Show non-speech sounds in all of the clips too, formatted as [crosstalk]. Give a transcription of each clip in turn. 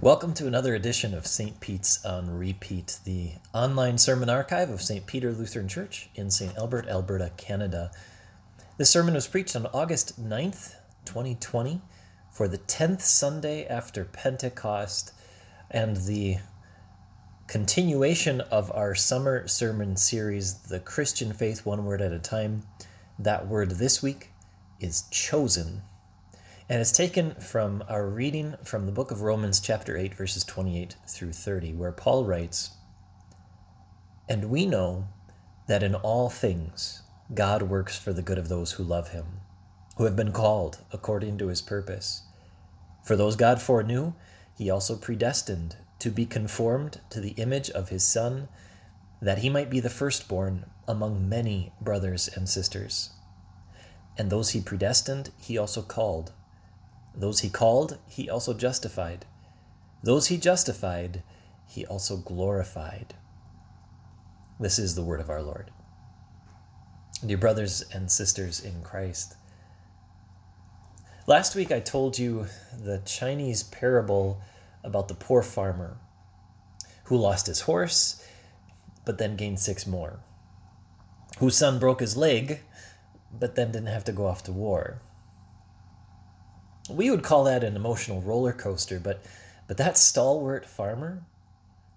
Welcome to another edition of St. Pete's on Repeat, the online sermon archive of St. Peter Lutheran Church in St. Albert, Alberta, Canada. This sermon was preached on August 9th, 2020, for the 10th Sunday after Pentecost and the continuation of our summer sermon series, The Christian Faith One Word at a Time. That word this week is chosen. And it's taken from our reading from the book of Romans, chapter 8, verses 28 through 30, where Paul writes And we know that in all things God works for the good of those who love him, who have been called according to his purpose. For those God foreknew, he also predestined to be conformed to the image of his Son, that he might be the firstborn among many brothers and sisters. And those he predestined, he also called. Those he called, he also justified. Those he justified, he also glorified. This is the word of our Lord. Dear brothers and sisters in Christ, last week I told you the Chinese parable about the poor farmer who lost his horse but then gained six more, whose son broke his leg but then didn't have to go off to war we would call that an emotional roller coaster, but but that stalwart farmer,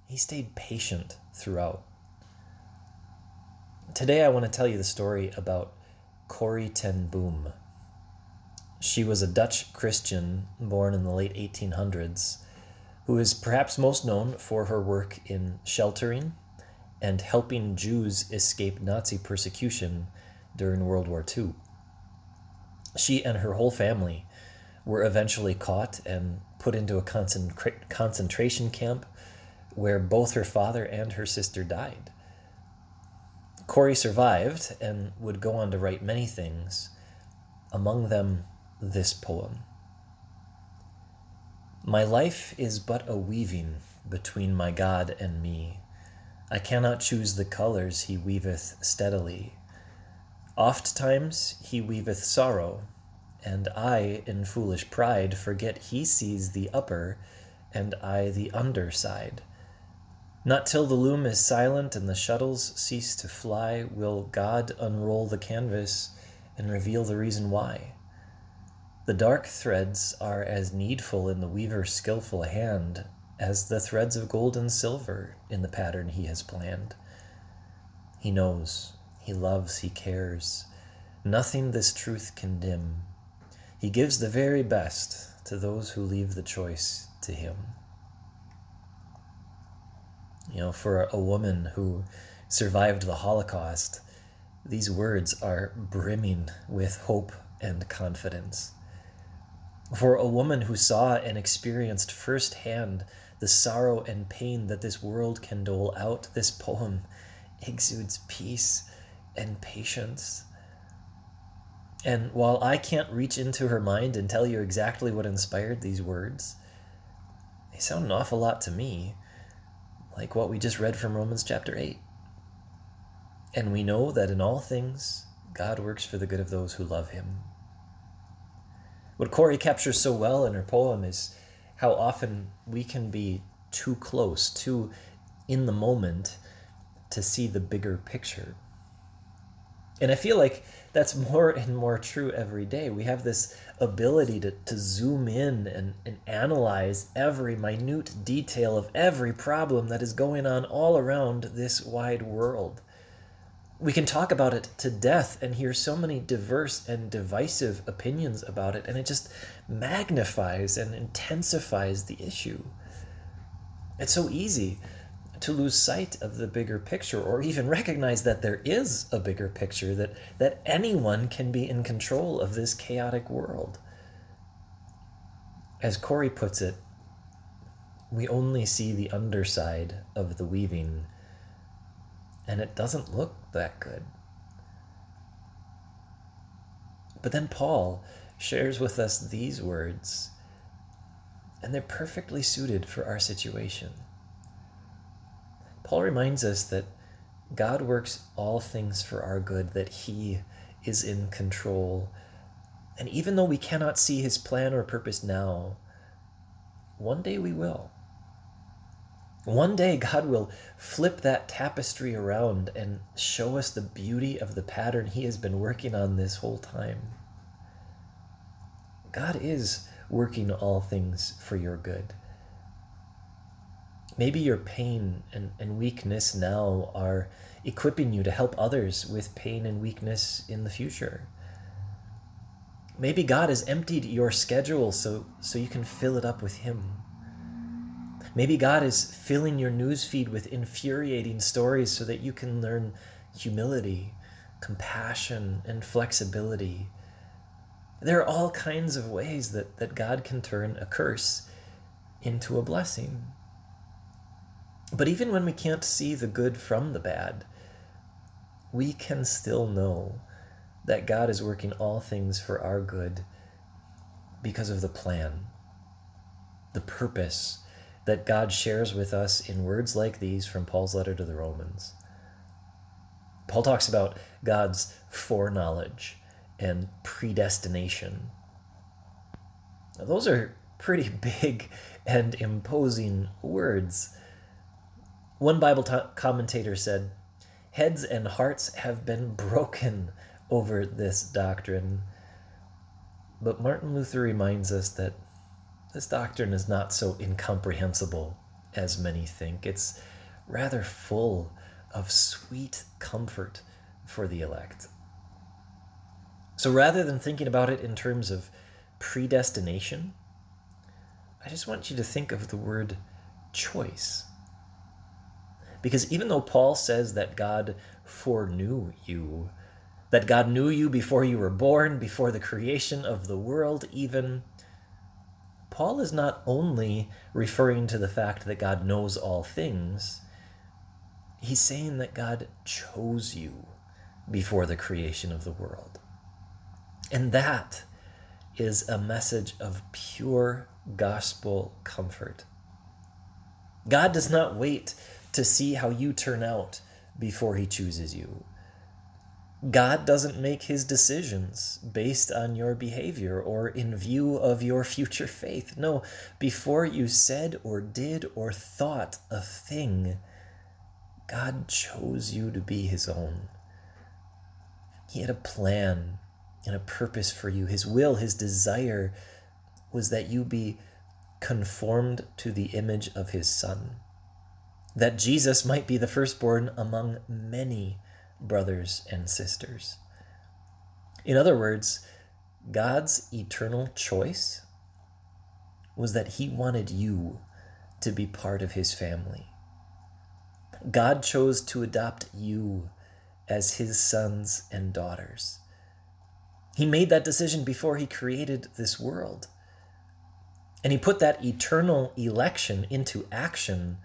he stayed patient throughout. Today I want to tell you the story about Corrie ten Boom. She was a Dutch Christian born in the late 1800s who is perhaps most known for her work in sheltering and helping Jews escape Nazi persecution during World War II. She and her whole family were eventually caught and put into a concentra- concentration camp where both her father and her sister died. Corrie survived and would go on to write many things, among them this poem My life is but a weaving between my God and me. I cannot choose the colors he weaveth steadily. Oft times he weaveth sorrow and I, in foolish pride, forget he sees the upper, and I the under side. Not till the loom is silent and the shuttles cease to fly will God unroll the canvas and reveal the reason why. The dark threads are as needful in the weaver's skilful hand as the threads of gold and silver in the pattern he has planned. He knows, he loves, he cares. Nothing this truth can dim. He gives the very best to those who leave the choice to Him. You know, for a woman who survived the Holocaust, these words are brimming with hope and confidence. For a woman who saw and experienced firsthand the sorrow and pain that this world can dole out, this poem exudes peace and patience and while I can't reach into her mind and tell you exactly what inspired these words, they sound an awful lot to me like what we just read from Romans chapter 8. And we know that in all things, God works for the good of those who love him. What Corrie captures so well in her poem is how often we can be too close, too in the moment to see the bigger picture. And I feel like that's more and more true every day. We have this ability to, to zoom in and, and analyze every minute detail of every problem that is going on all around this wide world. We can talk about it to death and hear so many diverse and divisive opinions about it, and it just magnifies and intensifies the issue. It's so easy to lose sight of the bigger picture or even recognize that there is a bigger picture that that anyone can be in control of this chaotic world. As corrie puts it we only see the underside of the weaving and it doesn't look that good. But then paul shares with us these words and they're perfectly suited for our situation Paul reminds us that God works all things for our good, that He is in control. And even though we cannot see His plan or purpose now, one day we will. One day, God will flip that tapestry around and show us the beauty of the pattern He has been working on this whole time. God is working all things for your good. Maybe your pain and, and weakness now are equipping you to help others with pain and weakness in the future. Maybe God has emptied your schedule so, so you can fill it up with Him. Maybe God is filling your newsfeed with infuriating stories so that you can learn humility, compassion, and flexibility. There are all kinds of ways that, that God can turn a curse into a blessing. But even when we can't see the good from the bad, we can still know that God is working all things for our good because of the plan, the purpose, that God shares with us in words like these from Paul's letter to the Romans. Paul talks about God's foreknowledge and predestination. Now, those are pretty [laughs] big and imposing words. One Bible t- commentator said, Heads and hearts have been broken over this doctrine. But Martin Luther reminds us that this doctrine is not so incomprehensible as many think. It's rather full of sweet comfort for the elect. So rather than thinking about it in terms of predestination, I just want you to think of the word choice. Because even though Paul says that God foreknew you, that God knew you before you were born, before the creation of the world, even, Paul is not only referring to the fact that God knows all things, he's saying that God chose you before the creation of the world. And that is a message of pure gospel comfort. God does not wait to see how you turn out before he chooses you. God doesn't make his decisions based on your behavior or in view of your future faith. No, before you said or did or thought a thing, God chose you to be his own. He had a plan and a purpose for you. His will, his desire was that you be conformed to the image of his son, that Jesus might be the firstborn among many brothers and sisters. In other words, God's eternal choice was that He wanted you to be part of His family. God chose to adopt you as His sons and daughters. He made that decision before He created this world. And He put that eternal election into action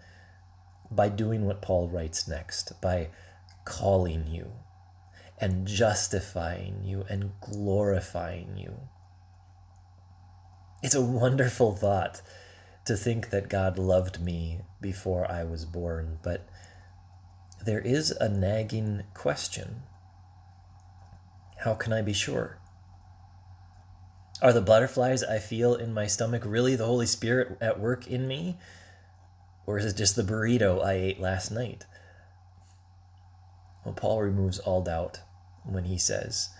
by doing what Paul writes next, by calling you and justifying you and glorifying you. It's a wonderful thought to think that God loved me before I was born, but there is a nagging question. How can I be sure? Are the butterflies I feel in my stomach really the Holy Spirit at work in me? Or is it just the burrito I ate last night? Well, Paul removes all doubt when he says,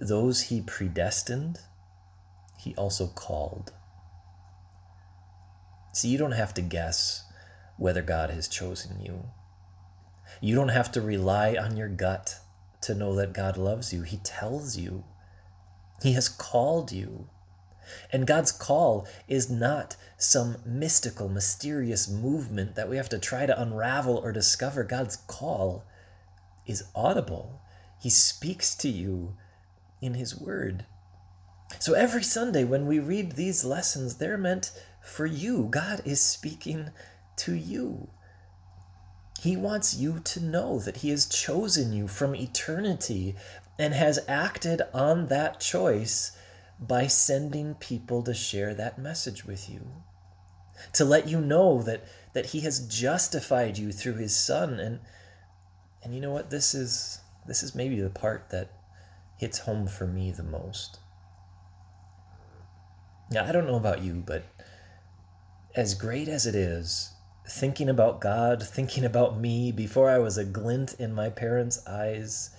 Those he predestined, he also called. See, you don't have to guess whether God has chosen you. You don't have to rely on your gut to know that God loves you. He tells you, He has called you. And God's call is not some mystical, mysterious movement that we have to try to unravel or discover. God's call is audible. He speaks to you in His Word. So every Sunday when we read these lessons, they're meant for you. God is speaking to you. He wants you to know that He has chosen you from eternity and has acted on that choice by sending people to share that message with you. To let you know that, that He has justified you through His Son and and you know what? This is this is maybe the part that hits home for me the most. Now, I don't know about you, but as great as it is, thinking about God, thinking about me before I was a glint in my parents' eyes,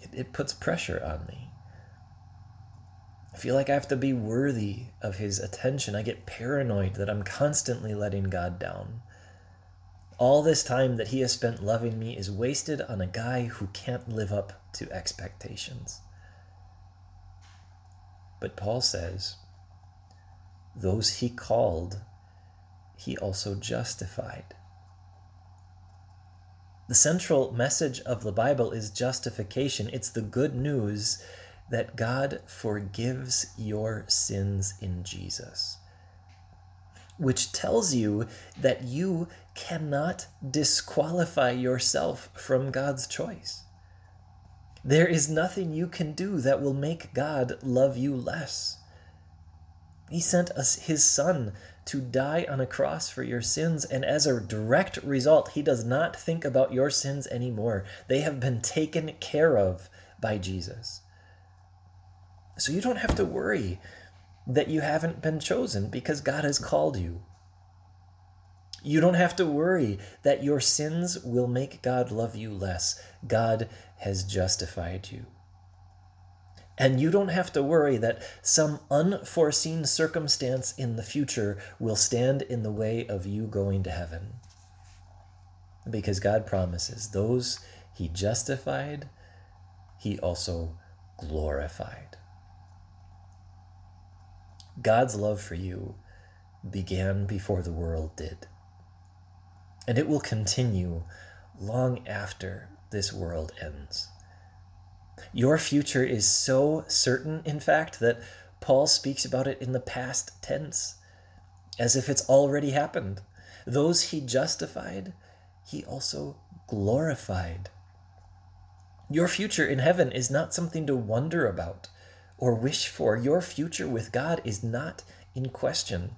it, it puts pressure on me. I feel like I have to be worthy of his attention. I get paranoid that I'm constantly letting God down. All this time that he has spent loving me is wasted on a guy who can't live up to expectations. But Paul says, those he called, he also justified. The central message of the Bible is justification. It's the good news that God forgives your sins in Jesus, which tells you that you cannot disqualify yourself from God's choice. There is nothing you can do that will make God love you less. He sent us his son to die on a cross for your sins, and as a direct result, he does not think about your sins anymore. They have been taken care of by Jesus. So you don't have to worry that you haven't been chosen because God has called you. You don't have to worry that your sins will make God love you less. God has justified you. And you don't have to worry that some unforeseen circumstance in the future will stand in the way of you going to heaven. Because God promises those he justified, he also glorified. God's love for you began before the world did. And it will continue long after this world ends. Your future is so certain, in fact, that Paul speaks about it in the past tense, as if it's already happened. Those he justified, he also glorified. Your future in heaven is not something to wonder about or wish for. Your future with God is not in question.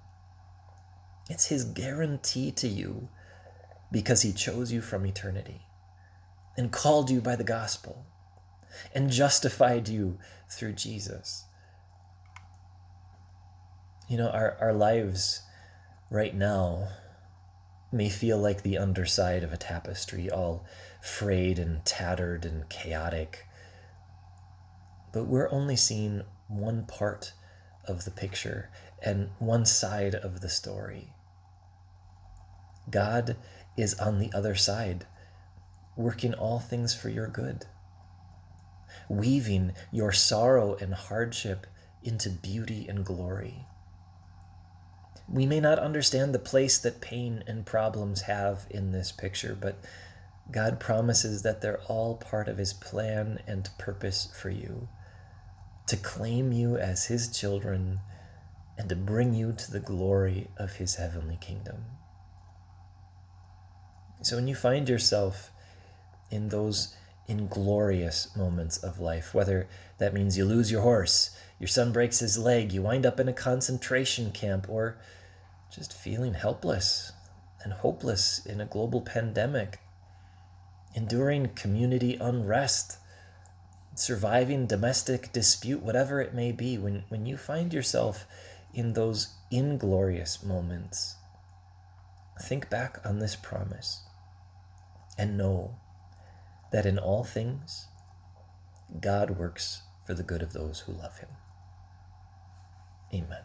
It's His guarantee to you because He chose you from eternity and called you by the gospel and justified you through Jesus. You know, our, our lives right now may feel like the underside of a tapestry, all frayed and tattered and chaotic but we're only seeing one part of the picture and one side of the story. God is on the other side, working all things for your good, weaving your sorrow and hardship into beauty and glory. We may not understand the place that pain and problems have in this picture, but God promises that they're all part of His plan and purpose for you to claim you as his children and to bring you to the glory of his heavenly kingdom. So when you find yourself in those inglorious moments of life, whether that means you lose your horse, your son breaks his leg, you wind up in a concentration camp, or just feeling helpless and hopeless in a global pandemic, enduring community unrest, surviving domestic dispute, whatever it may be, when, when you find yourself in those inglorious moments, think back on this promise and know that in all things, God works for the good of those who love him. Amen.